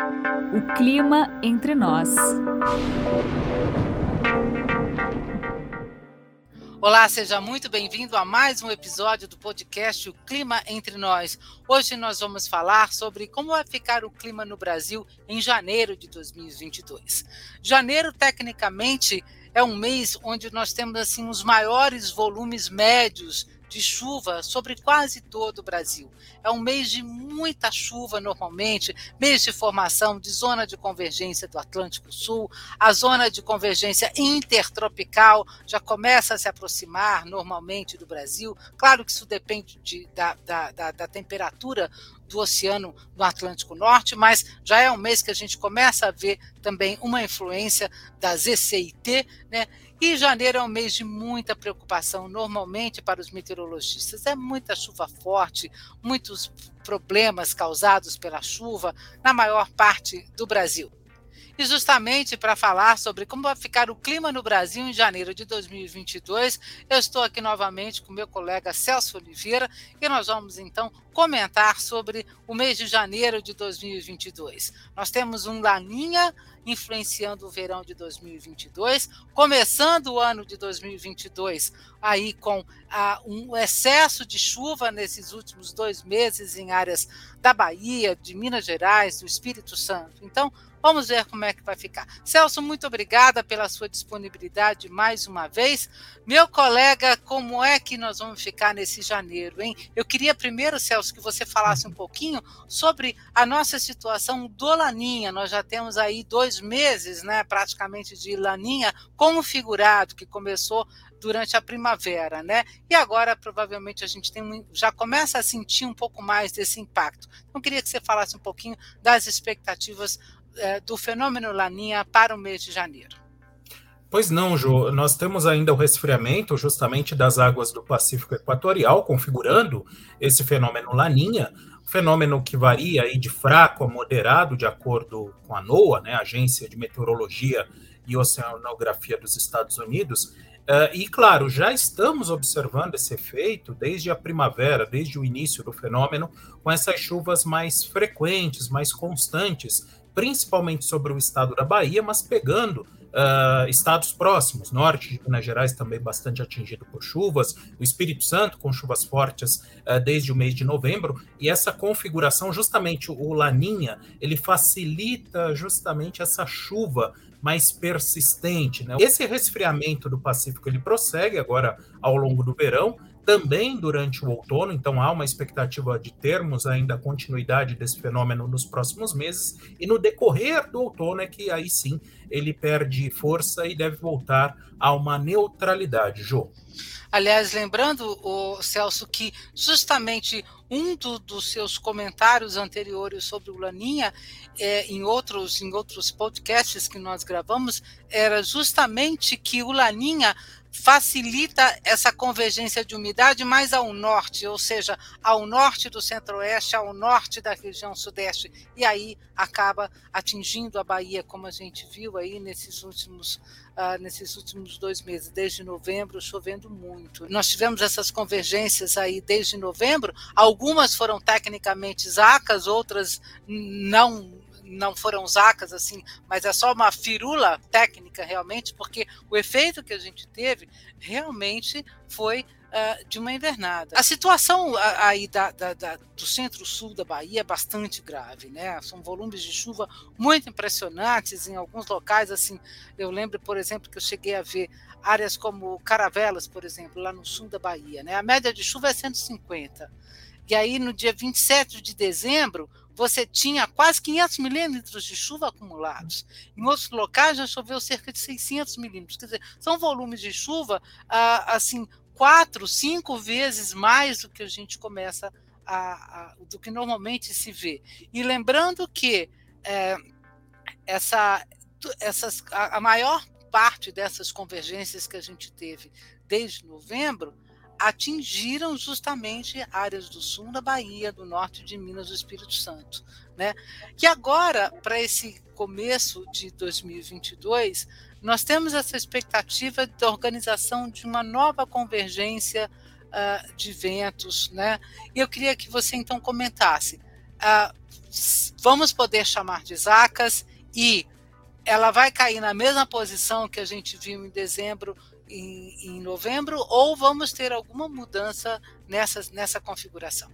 O clima entre nós. Olá, seja muito bem-vindo a mais um episódio do podcast O Clima Entre Nós. Hoje nós vamos falar sobre como vai ficar o clima no Brasil em janeiro de 2022. Janeiro, tecnicamente, é um mês onde nós temos assim os maiores volumes médios de chuva sobre quase todo o Brasil. É um mês de muita chuva normalmente, mês de formação de zona de convergência do Atlântico Sul, a zona de convergência intertropical já começa a se aproximar normalmente do Brasil. Claro que isso depende de, da, da, da, da temperatura do oceano no Atlântico Norte, mas já é um mês que a gente começa a ver também uma influência da ZCIT, né? E janeiro é um mês de muita preocupação, normalmente para os meteorologistas. É muita chuva forte, muitos problemas causados pela chuva na maior parte do Brasil. E justamente para falar sobre como vai ficar o clima no Brasil em janeiro de 2022, eu estou aqui novamente com meu colega Celso Oliveira e nós vamos então comentar sobre o mês de janeiro de 2022. Nós temos um Laninha influenciando o verão de 2022, começando o ano de 2022 aí com ah, um excesso de chuva nesses últimos dois meses em áreas da Bahia, de Minas Gerais, do Espírito Santo. Então, Vamos ver como é que vai ficar. Celso, muito obrigada pela sua disponibilidade mais uma vez. Meu colega, como é que nós vamos ficar nesse janeiro, hein? Eu queria primeiro, Celso, que você falasse um pouquinho sobre a nossa situação do Laninha. Nós já temos aí dois meses, né, praticamente de Laninha configurado, que começou durante a primavera, né? E agora provavelmente a gente tem, já começa a sentir um pouco mais desse impacto. Então queria que você falasse um pouquinho das expectativas é, do fenômeno Laninha para o mês de janeiro. Pois não, Ju. Nós temos ainda o resfriamento justamente das águas do Pacífico Equatorial, configurando esse fenômeno Laninha, fenômeno que varia aí de fraco a moderado, de acordo com a NOAA, né, Agência de Meteorologia e Oceanografia dos Estados Unidos. Uh, e, claro, já estamos observando esse efeito desde a primavera, desde o início do fenômeno, com essas chuvas mais frequentes, mais constantes, principalmente sobre o estado da Bahia, mas pegando uh, estados próximos, norte de Minas Gerais também bastante atingido por chuvas, o Espírito Santo com chuvas fortes uh, desde o mês de novembro, e essa configuração, justamente o Laninha, ele facilita justamente essa chuva mais persistente. Né? Esse resfriamento do Pacífico ele prossegue agora ao longo do verão, também durante o outono, então há uma expectativa de termos ainda a continuidade desse fenômeno nos próximos meses, e no decorrer do outono é que aí sim ele perde força e deve voltar a uma neutralidade, Jô. Aliás, lembrando, o Celso, que justamente um do, dos seus comentários anteriores sobre o Laninha, é, em, outros, em outros podcasts que nós gravamos, era justamente que o Laninha facilita essa convergência de umidade mais ao norte, ou seja, ao norte do centro-oeste, ao norte da região sudeste, e aí acaba atingindo a Bahia, como a gente viu aí nesses últimos, uh, nesses últimos dois meses, desde novembro, chovendo muito. Nós tivemos essas convergências aí desde novembro, algumas foram tecnicamente zacas, outras não não foram zacas assim, mas é só uma firula técnica realmente, porque o efeito que a gente teve realmente foi uh, de uma invernada. A situação aí da, da, da, do centro-sul da Bahia é bastante grave, né? São volumes de chuva muito impressionantes em alguns locais, assim, eu lembro, por exemplo, que eu cheguei a ver áreas como Caravelas, por exemplo, lá no sul da Bahia, né? A média de chuva é 150. E aí, no dia 27 de dezembro, você tinha quase 500 milímetros de chuva acumulados. Em outros locais já choveu cerca de 600 milímetros. Quer dizer, são volumes de chuva ah, assim quatro, cinco vezes mais do que a gente começa a, a do que normalmente se vê. E lembrando que é, essa, essas, a, a maior parte dessas convergências que a gente teve desde novembro atingiram justamente áreas do sul da Bahia, do norte de Minas do Espírito Santo. Né? E agora, para esse começo de 2022, nós temos essa expectativa da organização de uma nova convergência uh, de ventos. Né? E eu queria que você então comentasse. Uh, vamos poder chamar de Zacas e ela vai cair na mesma posição que a gente viu em dezembro e em novembro, ou vamos ter alguma mudança nessa, nessa configuração?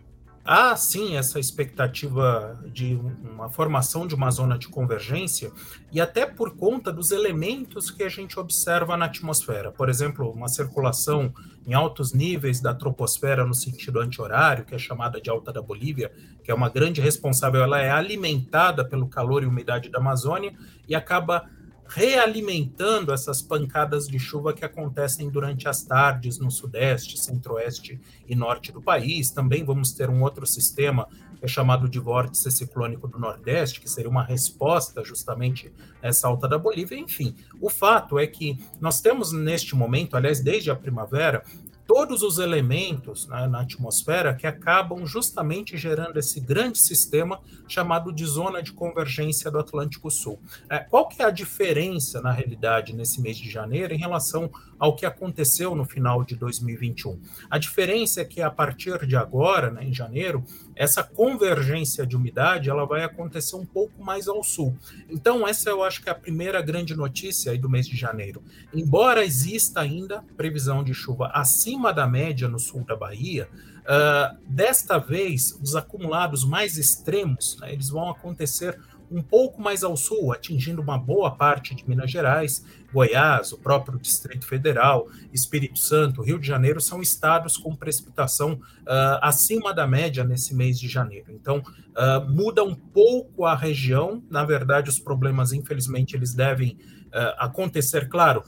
há sim essa expectativa de uma formação de uma zona de convergência e até por conta dos elementos que a gente observa na atmosfera. Por exemplo, uma circulação em altos níveis da troposfera no sentido anti-horário, que é chamada de alta da Bolívia, que é uma grande responsável, ela é alimentada pelo calor e umidade da Amazônia e acaba realimentando essas pancadas de chuva que acontecem durante as tardes no sudeste, centro-oeste e norte do país. Também vamos ter um outro sistema é chamado de vórtice ciclônico do Nordeste, que seria uma resposta justamente a essa alta da Bolívia. Enfim, o fato é que nós temos neste momento, aliás, desde a primavera, todos os elementos né, na atmosfera que acabam justamente gerando esse grande sistema chamado de zona de convergência do Atlântico Sul. É, qual que é a diferença, na realidade, nesse mês de janeiro em relação ao que aconteceu no final de 2021? A diferença é que a partir de agora, né, em janeiro, essa convergência de umidade ela vai acontecer um pouco mais ao sul. Então, essa eu acho que é a primeira grande notícia do mês de janeiro. Embora exista ainda previsão de chuva acima da média no sul da Bahia, uh, desta vez os acumulados mais extremos né, eles vão acontecer um pouco mais ao sul, atingindo uma boa parte de Minas Gerais, Goiás, o próprio Distrito Federal, Espírito Santo, Rio de Janeiro são estados com precipitação uh, acima da média nesse mês de janeiro. Então, uh, muda um pouco a região. Na verdade, os problemas, infelizmente, eles devem uh, acontecer, claro.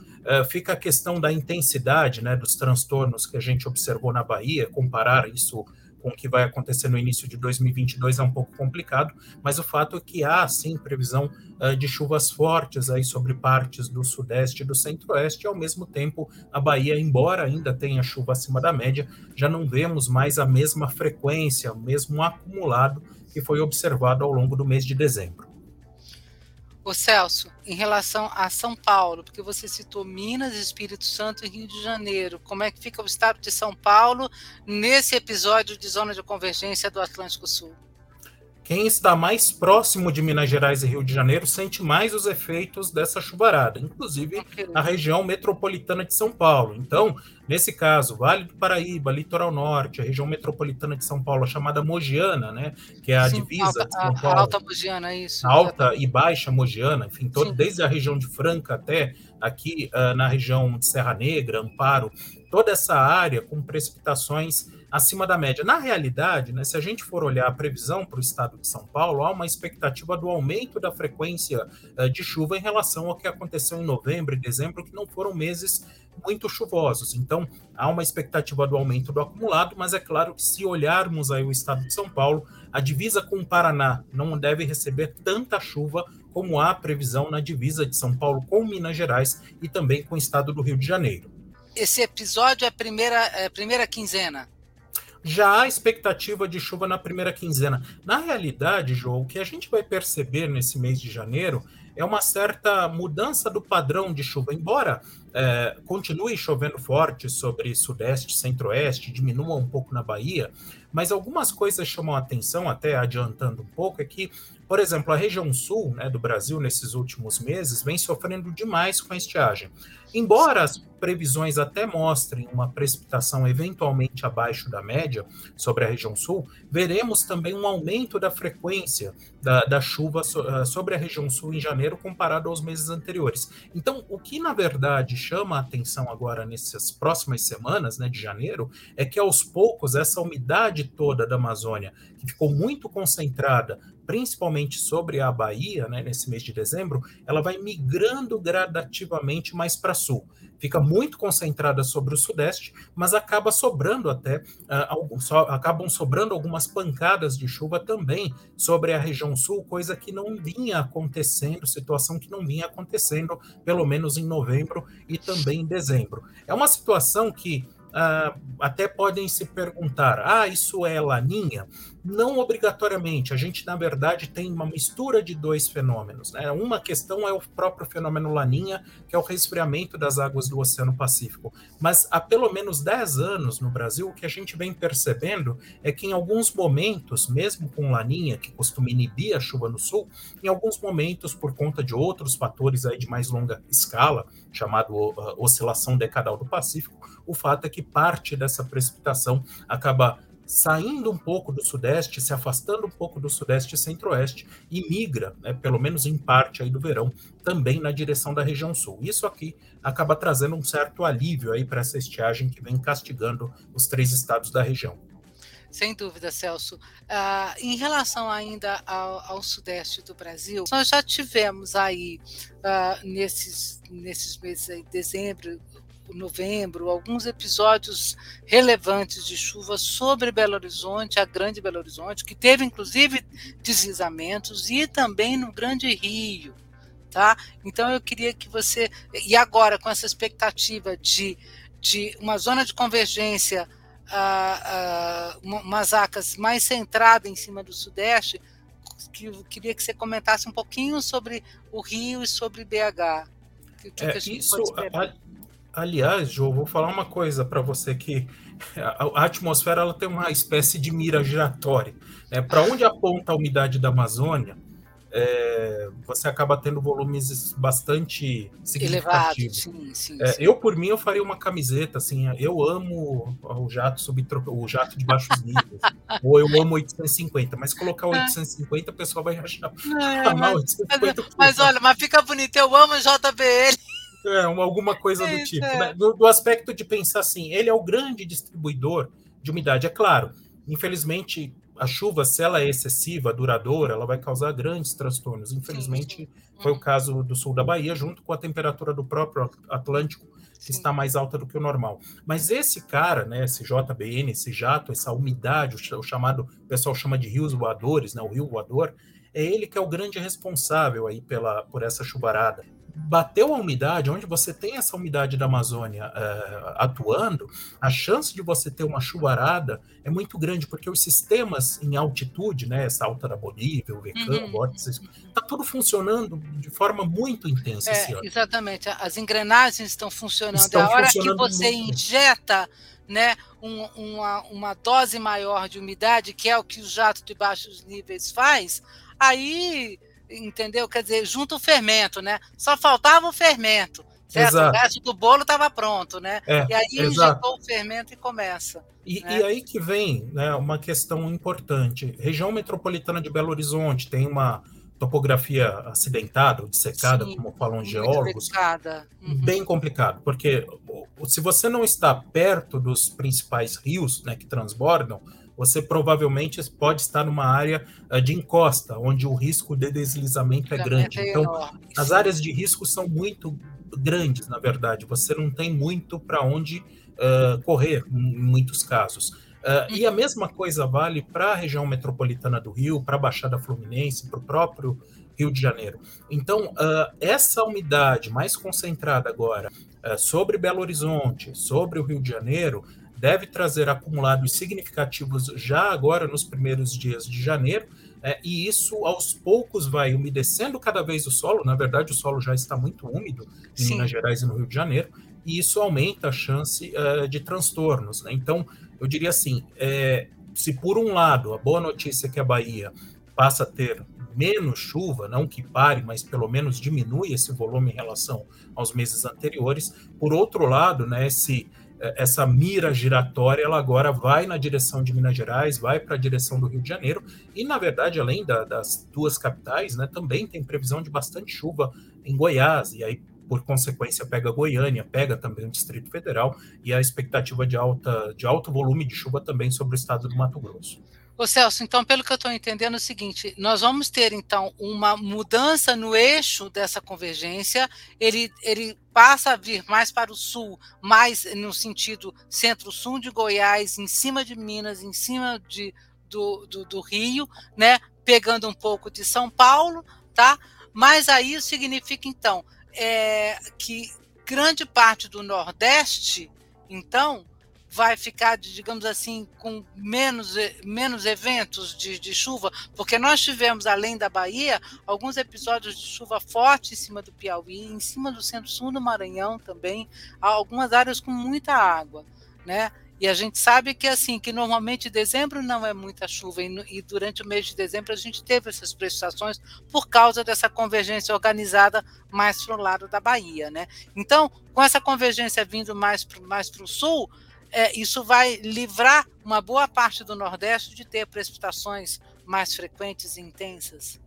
Fica a questão da intensidade né, dos transtornos que a gente observou na Bahia, comparar isso com o que vai acontecer no início de 2022 é um pouco complicado, mas o fato é que há sim previsão uh, de chuvas fortes aí sobre partes do sudeste e do centro-oeste, e ao mesmo tempo a Bahia, embora ainda tenha chuva acima da média, já não vemos mais a mesma frequência, o mesmo acumulado que foi observado ao longo do mês de dezembro. O Celso, em relação a São Paulo, porque você citou Minas, Espírito Santo e Rio de Janeiro, como é que fica o estado de São Paulo nesse episódio de zona de convergência do Atlântico Sul? Quem está mais próximo de Minas Gerais e Rio de Janeiro sente mais os efeitos dessa chuvarada, inclusive a região metropolitana de São Paulo. Então, nesse caso, Vale do Paraíba, Litoral Norte, a região metropolitana de São Paulo, chamada Mogiana, né, que é a Sim, divisa alta, de São Paulo. A alta Mogiana, isso. Alta exatamente. e Baixa Mogiana, enfim, todo, desde a região de Franca até aqui uh, na região de Serra Negra, Amparo, toda essa área com precipitações acima da média. Na realidade, né, se a gente for olhar a previsão para o estado de São Paulo, há uma expectativa do aumento da frequência uh, de chuva em relação ao que aconteceu em novembro e dezembro, que não foram meses muito chuvosos. Então, há uma expectativa do aumento do acumulado, mas é claro que se olharmos aí o estado de São Paulo, a divisa com o Paraná não deve receber tanta chuva como há previsão na divisa de São Paulo com Minas Gerais e também com o estado do Rio de Janeiro. Esse episódio é a primeira, é a primeira quinzena? Já há expectativa de chuva na primeira quinzena. Na realidade, João, o que a gente vai perceber nesse mês de janeiro é uma certa mudança do padrão de chuva. Embora é, continue chovendo forte sobre sudeste, centro-oeste, diminua um pouco na Bahia, mas algumas coisas chamam a atenção, até adiantando um pouco, é que, por exemplo, a região sul né, do Brasil, nesses últimos meses, vem sofrendo demais com a estiagem. Embora as previsões até mostrem uma precipitação eventualmente abaixo da média sobre a região sul, veremos também um aumento da frequência da, da chuva so, sobre a região sul em janeiro comparado aos meses anteriores. Então, o que na verdade chama a atenção agora nessas próximas semanas né, de janeiro é que aos poucos essa umidade toda da Amazônia, que ficou muito concentrada principalmente sobre a Bahia, né, nesse mês de dezembro, ela vai migrando gradativamente mais para sul. Fica muito concentrada sobre o sudeste, mas acaba sobrando até, uh, so, acabam sobrando algumas pancadas de chuva também sobre a região sul, coisa que não vinha acontecendo, situação que não vinha acontecendo, pelo menos em novembro e também em dezembro. É uma situação que ah, até podem se perguntar: ah, isso é laninha? Não obrigatoriamente. A gente, na verdade, tem uma mistura de dois fenômenos. Né? Uma questão é o próprio fenômeno laninha, que é o resfriamento das águas do Oceano Pacífico. Mas há pelo menos 10 anos no Brasil, o que a gente vem percebendo é que em alguns momentos, mesmo com laninha, que costuma inibir a chuva no sul, em alguns momentos, por conta de outros fatores aí de mais longa escala, chamado uh, oscilação decadal do Pacífico, o fato é que parte dessa precipitação acaba saindo um pouco do sudeste, se afastando um pouco do sudeste e centro-oeste e migra, né, pelo menos em parte aí do verão, também na direção da região sul. Isso aqui acaba trazendo um certo alívio aí para essa estiagem que vem castigando os três estados da região. Sem dúvida, Celso. Uh, em relação ainda ao, ao, sudeste do Brasil, nós já tivemos aí uh, nesses, nesses meses aí, dezembro, novembro, alguns episódios relevantes de chuva sobre Belo Horizonte, a Grande Belo Horizonte, que teve inclusive deslizamentos, e também no Grande Rio. Tá? Então eu queria que você. E agora, com essa expectativa de, de uma zona de convergência, uh, uh, umas acas mais centrada em cima do Sudeste, que eu queria que você comentasse um pouquinho sobre o Rio e sobre BH. Que, que é, isso, Aliás, João, vou falar uma coisa para você que a, atmosfera ela tem uma espécie de mira giratória. Né? Para onde aponta a umidade da Amazônia, é, você acaba tendo volumes bastante significativos. Elevado, sim, sim, é, sim. Eu, por mim, eu faria uma camiseta assim. Eu amo o jato subtro... o jato de baixos níveis, ou eu amo 850, mas colocar 850 o pessoal vai achar é, mas, mas, mas, olha, mas fica bonito. Eu amo o JBL. É, alguma coisa do tipo. É. Né? Do, do, aspecto de pensar assim, ele é o grande distribuidor de umidade. É claro, infelizmente, a chuva, se ela é excessiva, duradoura, ela vai causar grandes transtornos. Infelizmente, sim, sim. foi o caso do sul da Bahia, junto com a temperatura do próprio Atlântico, que sim. está mais alta do que o normal. Mas esse cara, né, esse JBN, esse jato, essa umidade, o chamado, o pessoal chama de rios voadores, né, o rio voador, é ele que é o grande responsável aí pela, por essa chuvarada bateu a umidade, onde você tem essa umidade da Amazônia uh, atuando, a chance de você ter uma chuvarada é muito grande, porque os sistemas em altitude, né, essa alta da Bolívia, o VECAM, uhum. vórtices, está tudo funcionando de forma muito intensa é, Exatamente, as engrenagens estão funcionando. Estão a hora que você injeta né, um, uma, uma dose maior de umidade, que é o que o jato de baixos níveis faz, aí entendeu? Quer dizer, junto o fermento, né? Só faltava o fermento. Certo? Exato. O resto do bolo estava pronto, né? É, e aí exato. injetou o fermento e começa. E, né? e, aí que vem né, uma questão importante. Região metropolitana de Belo Horizonte tem uma topografia acidentada, dissecada, Sim, como falam geólogos. Uhum. Bem complicado, porque se você não está perto dos principais rios né, que transbordam, você provavelmente pode estar numa área eh, de encosta, onde o risco de deslizamento é grande. Então, as áreas de risco são muito grandes, na verdade. Você não tem muito para onde uh, correr, em muitos casos. Uh, e a mesma coisa vale para a região metropolitana do Rio, para a Baixada Fluminense, para o próprio Rio de Janeiro. Então, uh, essa umidade mais concentrada agora sobre Belo Horizonte, sobre o Rio de Janeiro, deve trazer acumulados significativos já agora nos primeiros dias de janeiro, é, e isso aos poucos vai umedecendo cada vez o solo. Na verdade, o solo já está muito úmido em Sim. Minas Gerais e no Rio de Janeiro, e isso aumenta a chance uh, de transtornos. Né? Então, eu diria assim: é, se por um lado a boa notícia é que a Bahia passa a ter menos chuva, não que pare, mas pelo menos diminui esse volume em relação aos meses anteriores. Por outro lado, né, esse essa mira giratória ela agora vai na direção de Minas Gerais, vai para a direção do Rio de Janeiro, e na verdade, além da, das duas capitais, né, também tem previsão de bastante chuva em Goiás, e aí, por consequência, pega Goiânia, pega também o Distrito Federal, e a expectativa de, alta, de alto volume de chuva também sobre o estado do Mato Grosso. Ô Celso, então, pelo que eu estou entendendo, é o seguinte: nós vamos ter, então, uma mudança no eixo dessa convergência, ele, ele passa a vir mais para o sul, mais no sentido centro-sul de Goiás, em cima de Minas, em cima de, do, do, do Rio, né, pegando um pouco de São Paulo, tá? Mas aí significa, então, é, que grande parte do Nordeste, então, vai ficar, digamos assim, com menos, menos eventos de, de chuva? Porque nós tivemos, além da Bahia, alguns episódios de chuva forte em cima do Piauí, em cima do centro-sul do Maranhão também, algumas áreas com muita água, né? E a gente sabe que assim, que normalmente dezembro não é muita chuva e, e, durante o mês de dezembro a gente teve essas precipitações por causa dessa convergência organizada mais para o lado da Bahia, né? Então, com essa convergência vindo mais para mais o sul, é, isso vai livrar uma boa parte do Nordeste de ter precipitações mais frequentes e intensas.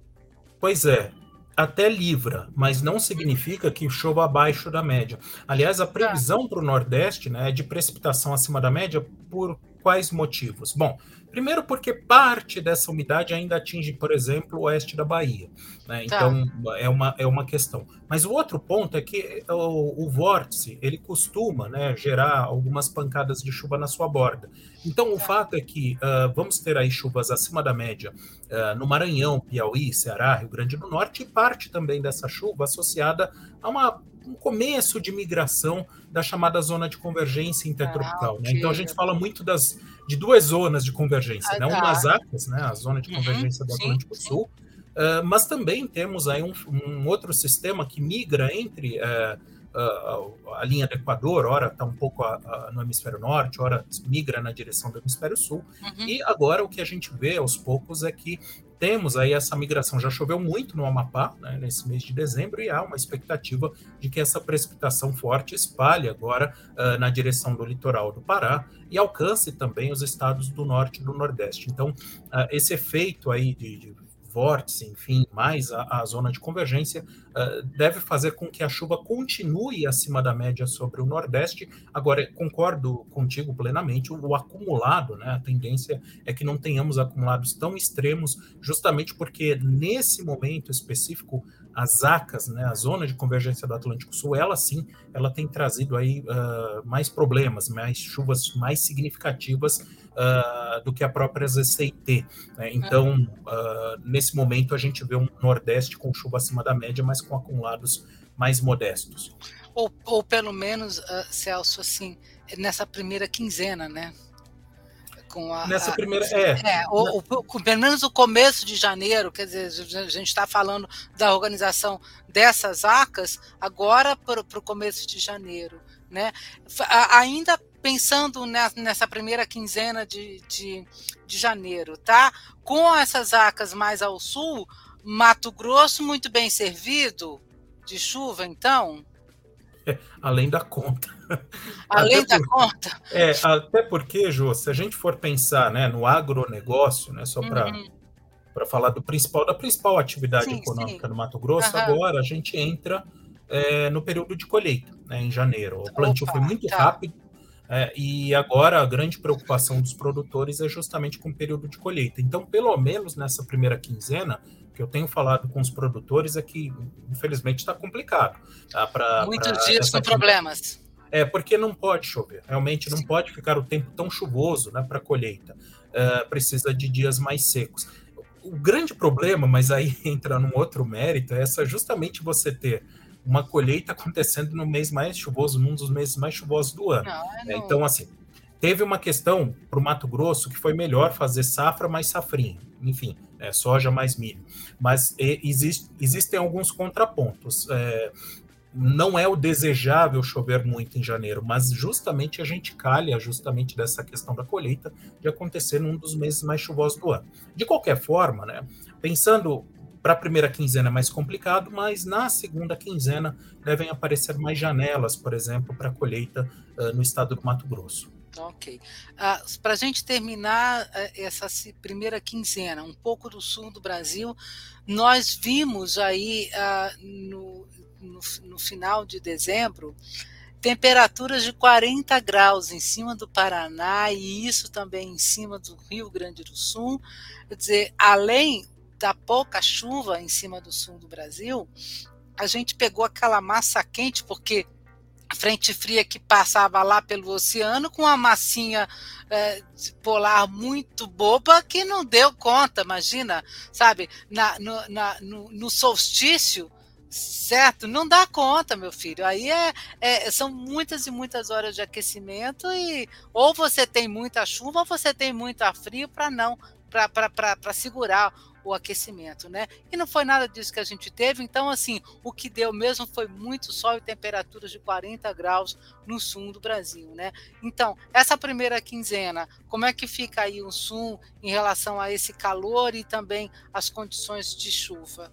Pois é, até livra, mas não significa que chova abaixo da média. Aliás, a previsão para o Nordeste né, é de precipitação acima da média por quais motivos? Bom, Primeiro, porque parte dessa umidade ainda atinge, por exemplo, o oeste da Bahia. Né? Tá. Então, tá. é, uma, é uma questão. Mas o outro ponto é que o, o vórtice ele costuma né, gerar algumas pancadas de chuva na sua borda. Então, o tá. fato é que uh, vamos ter aí chuvas acima da média uh, no Maranhão, Piauí, Ceará, Rio Grande do Norte, e parte também dessa chuva associada a uma um começo de migração da chamada zona de convergência intertropical. Ah, né? Então a gente fala muito das, de duas zonas de convergência, ah, né? Tá. Uma ACAS, né? a zona de uhum, convergência do Atlântico sim, Sul, uh, mas também temos aí um, um, outro sistema que migra entre uh, uh, a linha do Equador, ora está um pouco no hemisfério norte, ora migra na direção do hemisfério sul, uhum. e agora o que a gente vê aos poucos é que temos aí essa migração. Já choveu muito no Amapá, né, nesse mês de dezembro, e há uma expectativa de que essa precipitação forte espalhe agora uh, na direção do litoral do Pará e alcance também os estados do norte e do nordeste. Então, uh, esse efeito aí de, de vórtice, enfim, mais a, a zona de convergência, uh, deve fazer com que a chuva continue acima da média sobre o Nordeste. Agora, concordo contigo plenamente, o, o acumulado, né, a tendência é que não tenhamos acumulados tão extremos, justamente porque nesse momento específico as ACAS, né, a zona de convergência do Atlântico Sul, ela sim, ela tem trazido aí uh, mais problemas, mais chuvas mais significativas uh, do que a própria ZCIT. Né? Então, uh, nesse momento, a gente vê um Nordeste com chuva acima da média, mas com acumulados mais modestos. Ou, ou pelo menos, Celso, assim, nessa primeira quinzena, né? Com a. Nessa primeira. É, é o, o, pelo menos o começo de janeiro, quer dizer, a gente está falando da organização dessas ACAS agora para o começo de janeiro. Né? Ainda pensando nessa primeira quinzena de, de, de janeiro, tá? Com essas ACAS mais ao sul, Mato Grosso muito bem servido de chuva, então? É, além da conta. Além da por, conta? É, até porque, Jô, se a gente for pensar né, no agronegócio, né, só para uhum. para falar do principal da principal atividade sim, econômica sim. do Mato Grosso, uhum. agora a gente entra é, no período de colheita, né, em janeiro. O plantio Opa, foi muito tá. rápido, é, e agora a grande preocupação dos produtores é justamente com o período de colheita. Então, pelo menos nessa primeira quinzena, que eu tenho falado com os produtores é que, infelizmente, está complicado. Tá? Pra, Muitos pra dias com problemas. É, porque não pode chover. Realmente não pode ficar o tempo tão chuvoso né, para colheita. Uh, precisa de dias mais secos. O grande problema, mas aí entra num outro mérito, é essa justamente você ter uma colheita acontecendo no mês mais chuvoso, num dos meses mais chuvosos do ano. Não, é, não. Então, assim, teve uma questão para o Mato Grosso que foi melhor fazer safra mais safrinha, enfim, é, soja mais milho. Mas existe, existem alguns contrapontos. É, não é o desejável chover muito em janeiro, mas justamente a gente calha justamente dessa questão da colheita de acontecer num dos meses mais chuvosos do ano. De qualquer forma, né, pensando para a primeira quinzena é mais complicado, mas na segunda quinzena devem aparecer mais janelas, por exemplo, para colheita uh, no estado do Mato Grosso. Ok. Uh, para a gente terminar uh, essa primeira quinzena, um pouco do sul do Brasil, nós vimos aí uh, no, no, no, final de dezembro temperaturas de 40 graus em cima do Paraná e isso também em cima do Rio Grande do Sul. Quer dizer, além da pouca chuva em cima do sul do Brasil, a gente pegou aquela massa quente, porque a frente fria que passava lá pelo oceano com uma massinha é, polar muito boba que não deu conta, imagina, sabe? Na, no, na, no, no solstício, Certo? Não dá conta, meu filho. Aí é, é, são muitas e muitas horas de aquecimento e ou você tem muita chuva ou você tem muito frio para não para segurar o aquecimento, né? E não foi nada disso que a gente teve, então assim, o que deu mesmo foi muito sol e temperaturas de 40 graus no sul do Brasil, né? Então, essa primeira quinzena, como é que fica aí o sul em relação a esse calor e também as condições de chuva?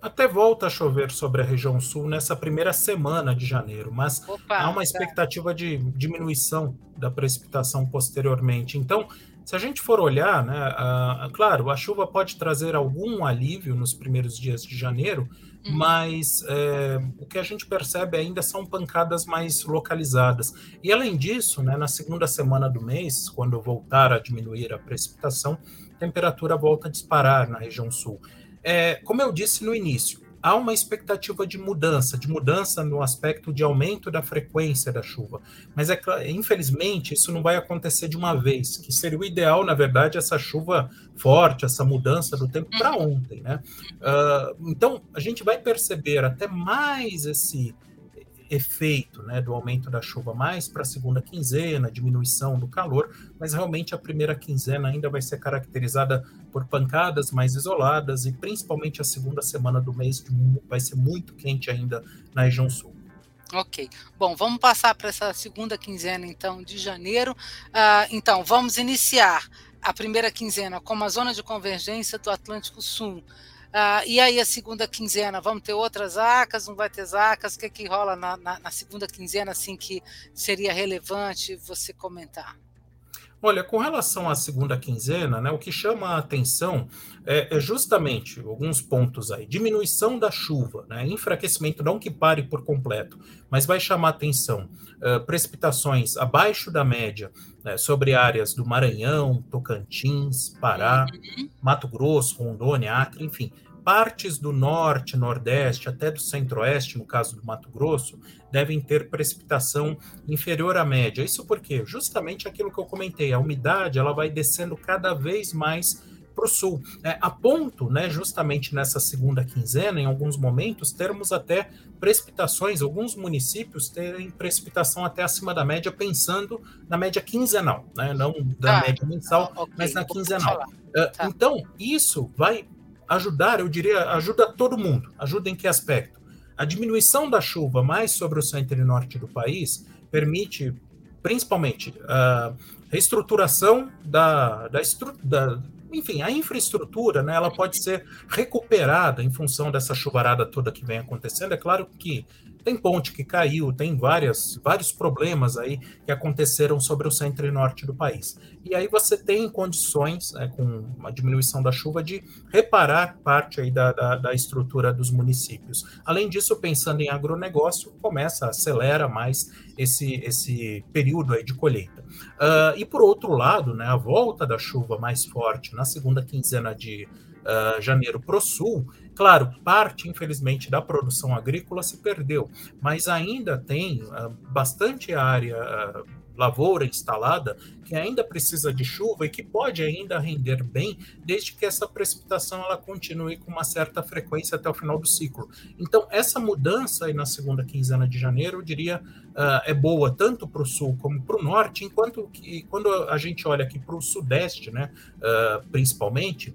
Até volta a chover sobre a região sul nessa primeira semana de janeiro, mas Opa, há uma tá. expectativa tá. de diminuição da precipitação posteriormente. Então, se a gente for olhar, né, a, a, claro, a chuva pode trazer algum alívio nos primeiros dias de janeiro, uhum. mas é, o que a gente percebe ainda são pancadas mais localizadas. E além disso, né, na segunda semana do mês, quando voltar a diminuir a precipitação, a temperatura volta a disparar na região sul. É, como eu disse no início, há uma expectativa de mudança, de mudança no aspecto de aumento da frequência da chuva. Mas, é, infelizmente, isso não vai acontecer de uma vez, que seria o ideal, na verdade, essa chuva forte, essa mudança do tempo para ontem. Né? Uh, então, a gente vai perceber até mais esse efeito né, do aumento da chuva mais para a segunda quinzena, diminuição do calor, mas realmente a primeira quinzena ainda vai ser caracterizada por pancadas mais isoladas e principalmente a segunda semana do mês vai ser muito quente ainda na região sul. Ok. Bom, vamos passar para essa segunda quinzena, então, de janeiro. Uh, então, vamos iniciar a primeira quinzena com a zona de convergência do Atlântico Sul. Ah, e aí a segunda quinzena, vamos ter outras acas, não vai ter acas? O que, que rola na, na, na segunda quinzena, assim, que seria relevante você comentar? Olha, com relação à segunda quinzena, né, o que chama a atenção é, é, justamente alguns pontos aí. Diminuição da chuva, né, enfraquecimento, não que pare por completo, mas vai chamar atenção. Uh, precipitações abaixo da média né, sobre áreas do Maranhão, Tocantins, Pará, uhum. Mato Grosso, Rondônia, Acre, enfim partes do norte, nordeste, até do centro-oeste, no caso do Mato Grosso, devem ter precipitação inferior à média. Isso porque justamente aquilo que eu comentei, a umidade ela vai descendo cada vez mais para o sul, é, a ponto, né, justamente nessa segunda quinzena, em alguns momentos, termos até precipitações, alguns municípios terem precipitação até acima da média, pensando na média quinzenal, né, não da ah, média mensal, okay, mas na quinzenal. Uh, tá. Então, isso vai ajudar, eu diria, ajuda todo mundo. Ajuda em que aspecto? A diminuição da chuva mais sobre o centro e norte do país permite, principalmente, a reestruturação da, da, enfim, a infraestrutura, né, ela pode ser recuperada em função dessa chuvarada toda que vem acontecendo. É claro que tem ponte que caiu, tem várias, vários problemas aí que aconteceram sobre o centro e norte do país. E aí você tem condições, né, com a diminuição da chuva, de reparar parte aí da, da, da, estrutura dos municípios. Além disso, pensando em agronegócio, começa, acelera mais esse, esse período aí de colheita. Uh, e por outro lado, né, a volta da chuva mais forte na segunda quinzena de uh, janeiro para o sul, Claro, parte, infelizmente, da produção agrícola se perdeu, mas ainda tem uh, bastante área uh, lavoura instalada que ainda precisa de chuva e que pode ainda render bem, desde que essa precipitação ela continue com uma certa frequência até o final do ciclo. Então, essa mudança aí na segunda quinzena de janeiro, eu diria, uh, é boa tanto para o sul como para o norte, enquanto que quando a gente olha aqui para o sudeste, né, principalmente,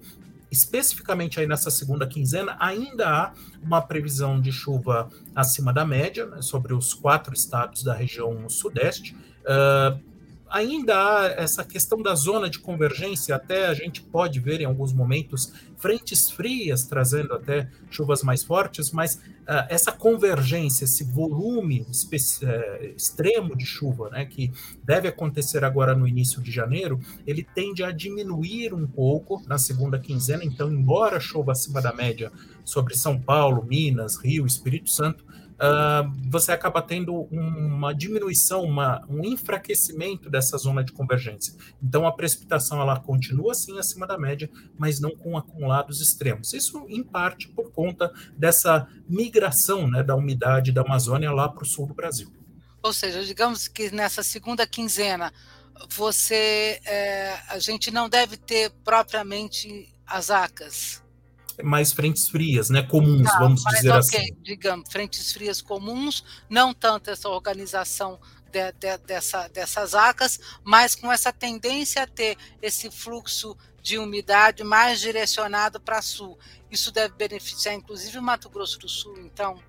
especificamente aí nessa segunda quinzena, ainda há uma previsão de chuva acima da média né, sobre os quatro estados da região sudeste. Uh, ainda há essa questão da zona de convergência, até a gente pode ver em alguns momentos frentes frias trazendo até chuvas mais fortes, mas uh, essa convergência, esse volume uh, extremo de chuva, né, que deve acontecer agora no início de janeiro, ele tende a diminuir um pouco na segunda quinzena. Então, embora chova acima da média sobre São Paulo, Minas, Rio, Espírito Santo, uh, você acaba tendo uma diminuição, uma, um enfraquecimento dessa zona de convergência. Então, a precipitação ela continua assim acima da média, mas não com acumulados extremos. Isso, em parte, por conta dessa migração né, da umidade da Amazônia lá para o sul do Brasil. Ou seja, digamos que nessa segunda quinzena, você, é, a gente não deve ter propriamente as acas mais frentes frias, né? Comuns, tá, vamos dizer okay, assim. Digamos, frentes frias comuns, não tanto essa organização de, de, dessa, dessas acas, mas com essa tendência a ter esse fluxo de umidade mais direcionado para sul. Isso deve beneficiar, inclusive, o Mato Grosso do Sul, então.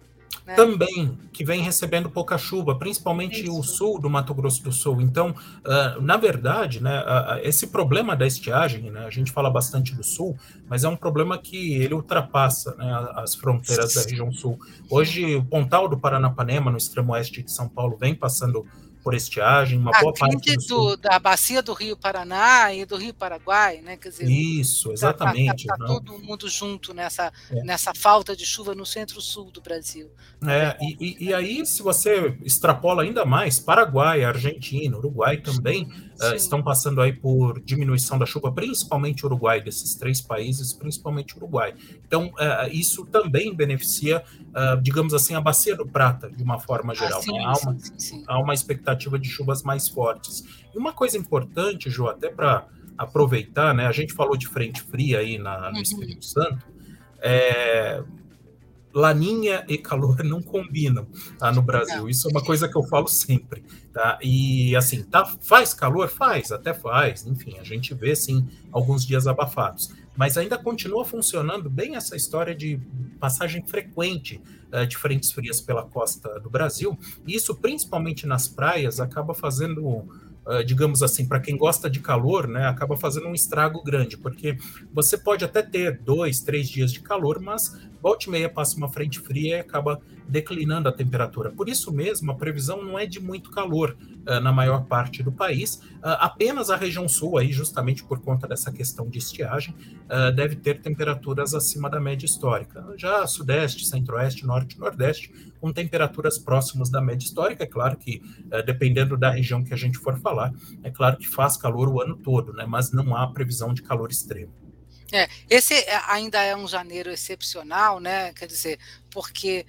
Né? Também, que vem recebendo pouca chuva, principalmente Isso. o sul do Mato Grosso do Sul. Então, uh, na verdade, né, uh, esse problema da estiagem, né, a gente fala bastante do sul, mas é um problema que ele ultrapassa né, as fronteiras da região sul. Hoje, o Pontal do Paranapanema, no extremo oeste de São Paulo, vem passando por estiagem, uma boa parte do, da bacia do Rio Paraná e do Rio Paraguai, né? Quer dizer, isso, exatamente. Está tá, tá todo mundo junto nessa, é. nessa falta de chuva no centro-sul do Brasil. É, e, e, aí, se você extrapola ainda mais, Paraguai, Argentina, Uruguai também uh, estão passando aí por diminuição da chuva, principalmente Uruguai, desses três países, principalmente Uruguai. Então, uh, isso também beneficia, uh, digamos assim, a bacia do Prata, de uma forma geral. Ah, sim, né? há, uma, sim, sim. há uma expectativa de chuvas mais fortes. E uma coisa importante, Ju, até para aproveitar, né? A gente falou de frente fria aí na, no uhum. Espírito Santo. É, laninha e calor não combinam tá, no Brasil. Isso é uma coisa que eu falo sempre. Tá? E assim, tá, faz calor? Faz, até faz. Enfim, a gente vê sim alguns dias abafados. Mas ainda continua funcionando bem essa história de passagem frequente uh, de frentes frias pela costa do Brasil. E isso, principalmente nas praias, acaba fazendo Uh, digamos assim, para quem gosta de calor, né, acaba fazendo um estrago grande, porque você pode até ter dois, três dias de calor, mas volta e meia passa uma frente fria e acaba declinando a temperatura. Por isso mesmo, a previsão não é de muito calor uh, na maior parte do país. Uh, apenas a região sul, aí, justamente por conta dessa questão de estiagem, uh, deve ter temperaturas acima da média histórica. Já sudeste, centro-oeste, norte e nordeste, com temperaturas próximas da média histórica. É claro que, dependendo da região que a gente for falar, é claro que faz calor o ano todo, né? mas não há previsão de calor extremo. É, esse ainda é um janeiro excepcional, né? Quer dizer, porque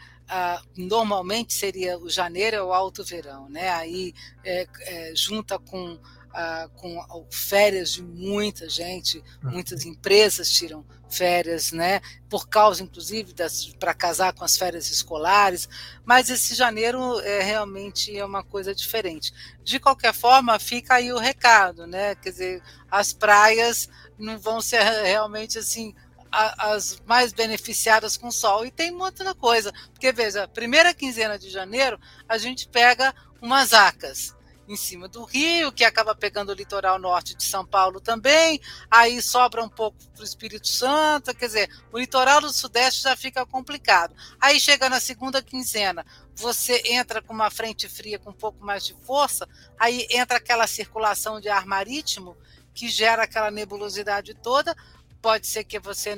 normalmente seria o janeiro é o alto verão, né? Aí é, é, junta com Uh, com férias de muita gente, hum. muitas empresas tiram férias, né? Por causa, inclusive, para casar com as férias escolares. Mas esse janeiro é realmente é uma coisa diferente. De qualquer forma, fica aí o recado, né? Quer dizer, as praias não vão ser realmente assim as mais beneficiadas com sol. E tem muita coisa, porque veja, primeira quinzena de janeiro a gente pega umas acas em cima do rio, que acaba pegando o litoral norte de São Paulo também, aí sobra um pouco para o Espírito Santo, quer dizer, o litoral do Sudeste já fica complicado. Aí chega na segunda quinzena, você entra com uma frente fria com um pouco mais de força, aí entra aquela circulação de ar marítimo, que gera aquela nebulosidade toda. Pode ser que você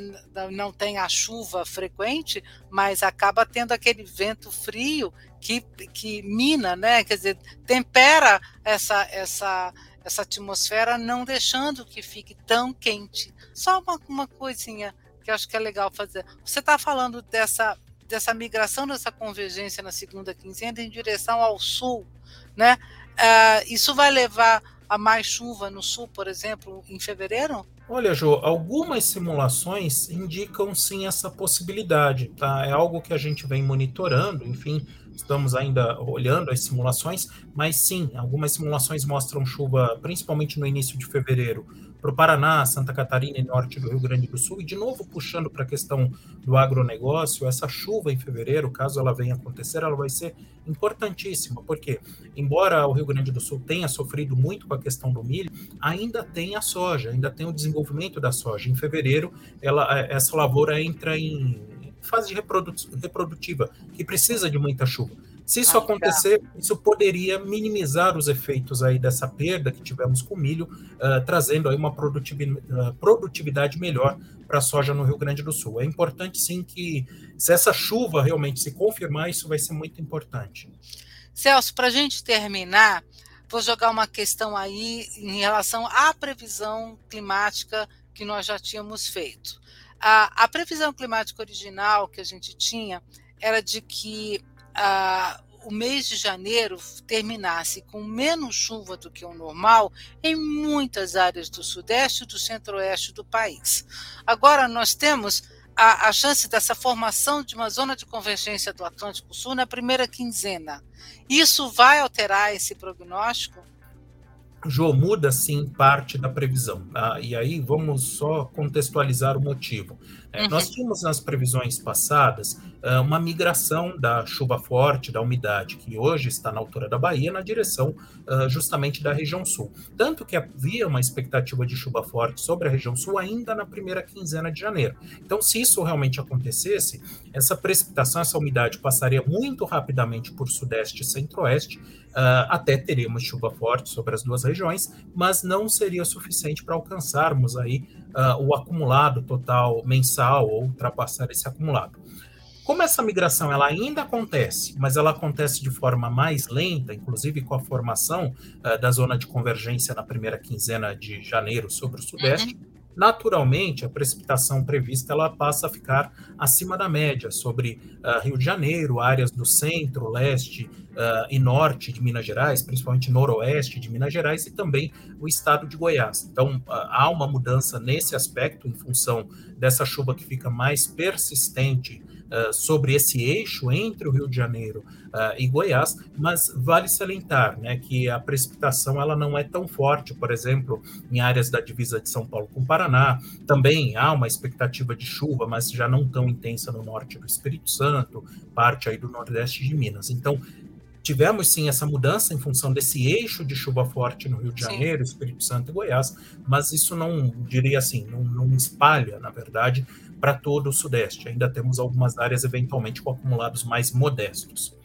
não tenha chuva frequente, mas acaba tendo aquele vento frio que, que mina, né? Quer dizer, tempera essa, essa, essa atmosfera, não deixando que fique tão quente. Só uma, uma coisinha que eu acho que é legal fazer. Você está falando dessa, dessa migração, dessa convergência na segunda quinzena em direção ao sul, né? Uh, isso vai levar a mais chuva no sul, por exemplo, em fevereiro? Olha, Jo, algumas simulações indicam sim essa possibilidade, tá? É algo que a gente vem monitorando, enfim, estamos ainda olhando as simulações, mas sim, algumas simulações mostram chuva, principalmente no início de fevereiro, para o Paraná, Santa Catarina e norte do Rio Grande do Sul, e de novo puxando para a questão do agronegócio, essa chuva em fevereiro, caso ela venha acontecer, ela vai ser importantíssima, porque embora o Rio Grande do Sul tenha sofrido muito com a questão do milho, ainda tem a soja, ainda tem o desenvolvimento da soja. Em fevereiro, ela, essa lavoura entra em fase reprodutiva, que precisa de muita chuva. Se isso acontecer, isso poderia minimizar os efeitos aí dessa perda que tivemos com o milho, uh, trazendo aí uma produtividade, uh, produtividade melhor para a soja no Rio Grande do Sul. É importante sim que, se essa chuva realmente se confirmar, isso vai ser muito importante. Celso, para a gente terminar, vou jogar uma questão aí em relação à previsão climática que nós já tínhamos feito. A, a previsão climática original que a gente tinha era de que ah, o mês de janeiro terminasse com menos chuva do que o normal em muitas áreas do sudeste e do centro-oeste do país. Agora nós temos a, a chance dessa formação de uma zona de convergência do Atlântico Sul na primeira quinzena. Isso vai alterar esse prognóstico? Jô, muda sim parte da previsão. Tá? E aí vamos só contextualizar o motivo. É, uhum. Nós tínhamos nas previsões passadas uma migração da chuva forte, da umidade, que hoje está na altura da Bahia, na direção justamente da região sul. Tanto que havia uma expectativa de chuva forte sobre a região sul ainda na primeira quinzena de janeiro. Então, se isso realmente acontecesse, essa precipitação, essa umidade passaria muito rapidamente por sudeste e centro-oeste, até teríamos chuva forte sobre as duas regiões, mas não seria suficiente para alcançarmos aí o acumulado total mensal ou ultrapassar esse acumulado. Como essa migração ela ainda acontece, mas ela acontece de forma mais lenta, inclusive com a formação uh, da zona de convergência na primeira quinzena de janeiro sobre o sudeste, uhum naturalmente a precipitação prevista ela passa a ficar acima da média sobre uh, Rio de Janeiro, áreas do centro, leste uh, e norte de Minas Gerais, principalmente noroeste de Minas Gerais e também o estado de Goiás. Então há uma mudança nesse aspecto em função dessa chuva que fica mais persistente uh, sobre esse eixo entre o Rio de Janeiro uh, e Goiás, mas vale salientar né, que a precipitação ela não é tão forte, por exemplo, em áreas da divisa de São Paulo com Paraná. Também há uma expectativa de chuva, mas já não tão intensa no norte do Espírito Santo, parte aí do nordeste de Minas. Então, tivemos sim essa mudança em função desse eixo de chuva forte no Rio de Janeiro, sim. Espírito Santo e Goiás, mas isso não, diria assim, não, não espalha, na verdade, para todo o Sudeste. Ainda temos algumas áreas eventualmente com acumulados mais modestos.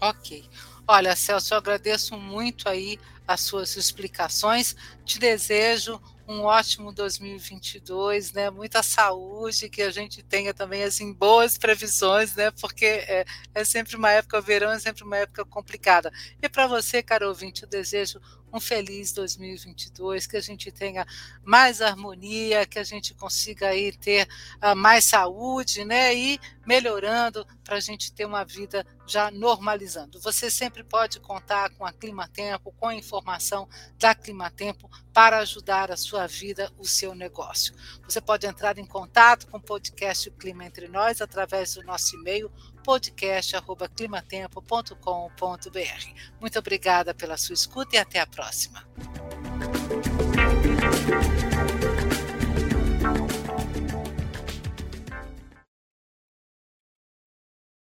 Ok. Olha, Celso, eu agradeço muito aí as suas explicações. Te desejo um ótimo 2022, né? Muita saúde, que a gente tenha também assim boas previsões, né? Porque é, é sempre uma época, o verão é sempre uma época complicada. E para você, caro ouvinte, eu desejo um feliz 2022, que a gente tenha mais harmonia, que a gente consiga aí ter uh, mais saúde, né? E melhorando para a gente ter uma vida já normalizando. Você sempre pode contar com a Climatempo, com a informação da Climatempo para ajudar a sua vida, o seu negócio. Você pode entrar em contato com o podcast Clima Entre Nós através do nosso e-mail podcast@climatempo.com.br. Muito obrigada pela sua escuta e até a próxima.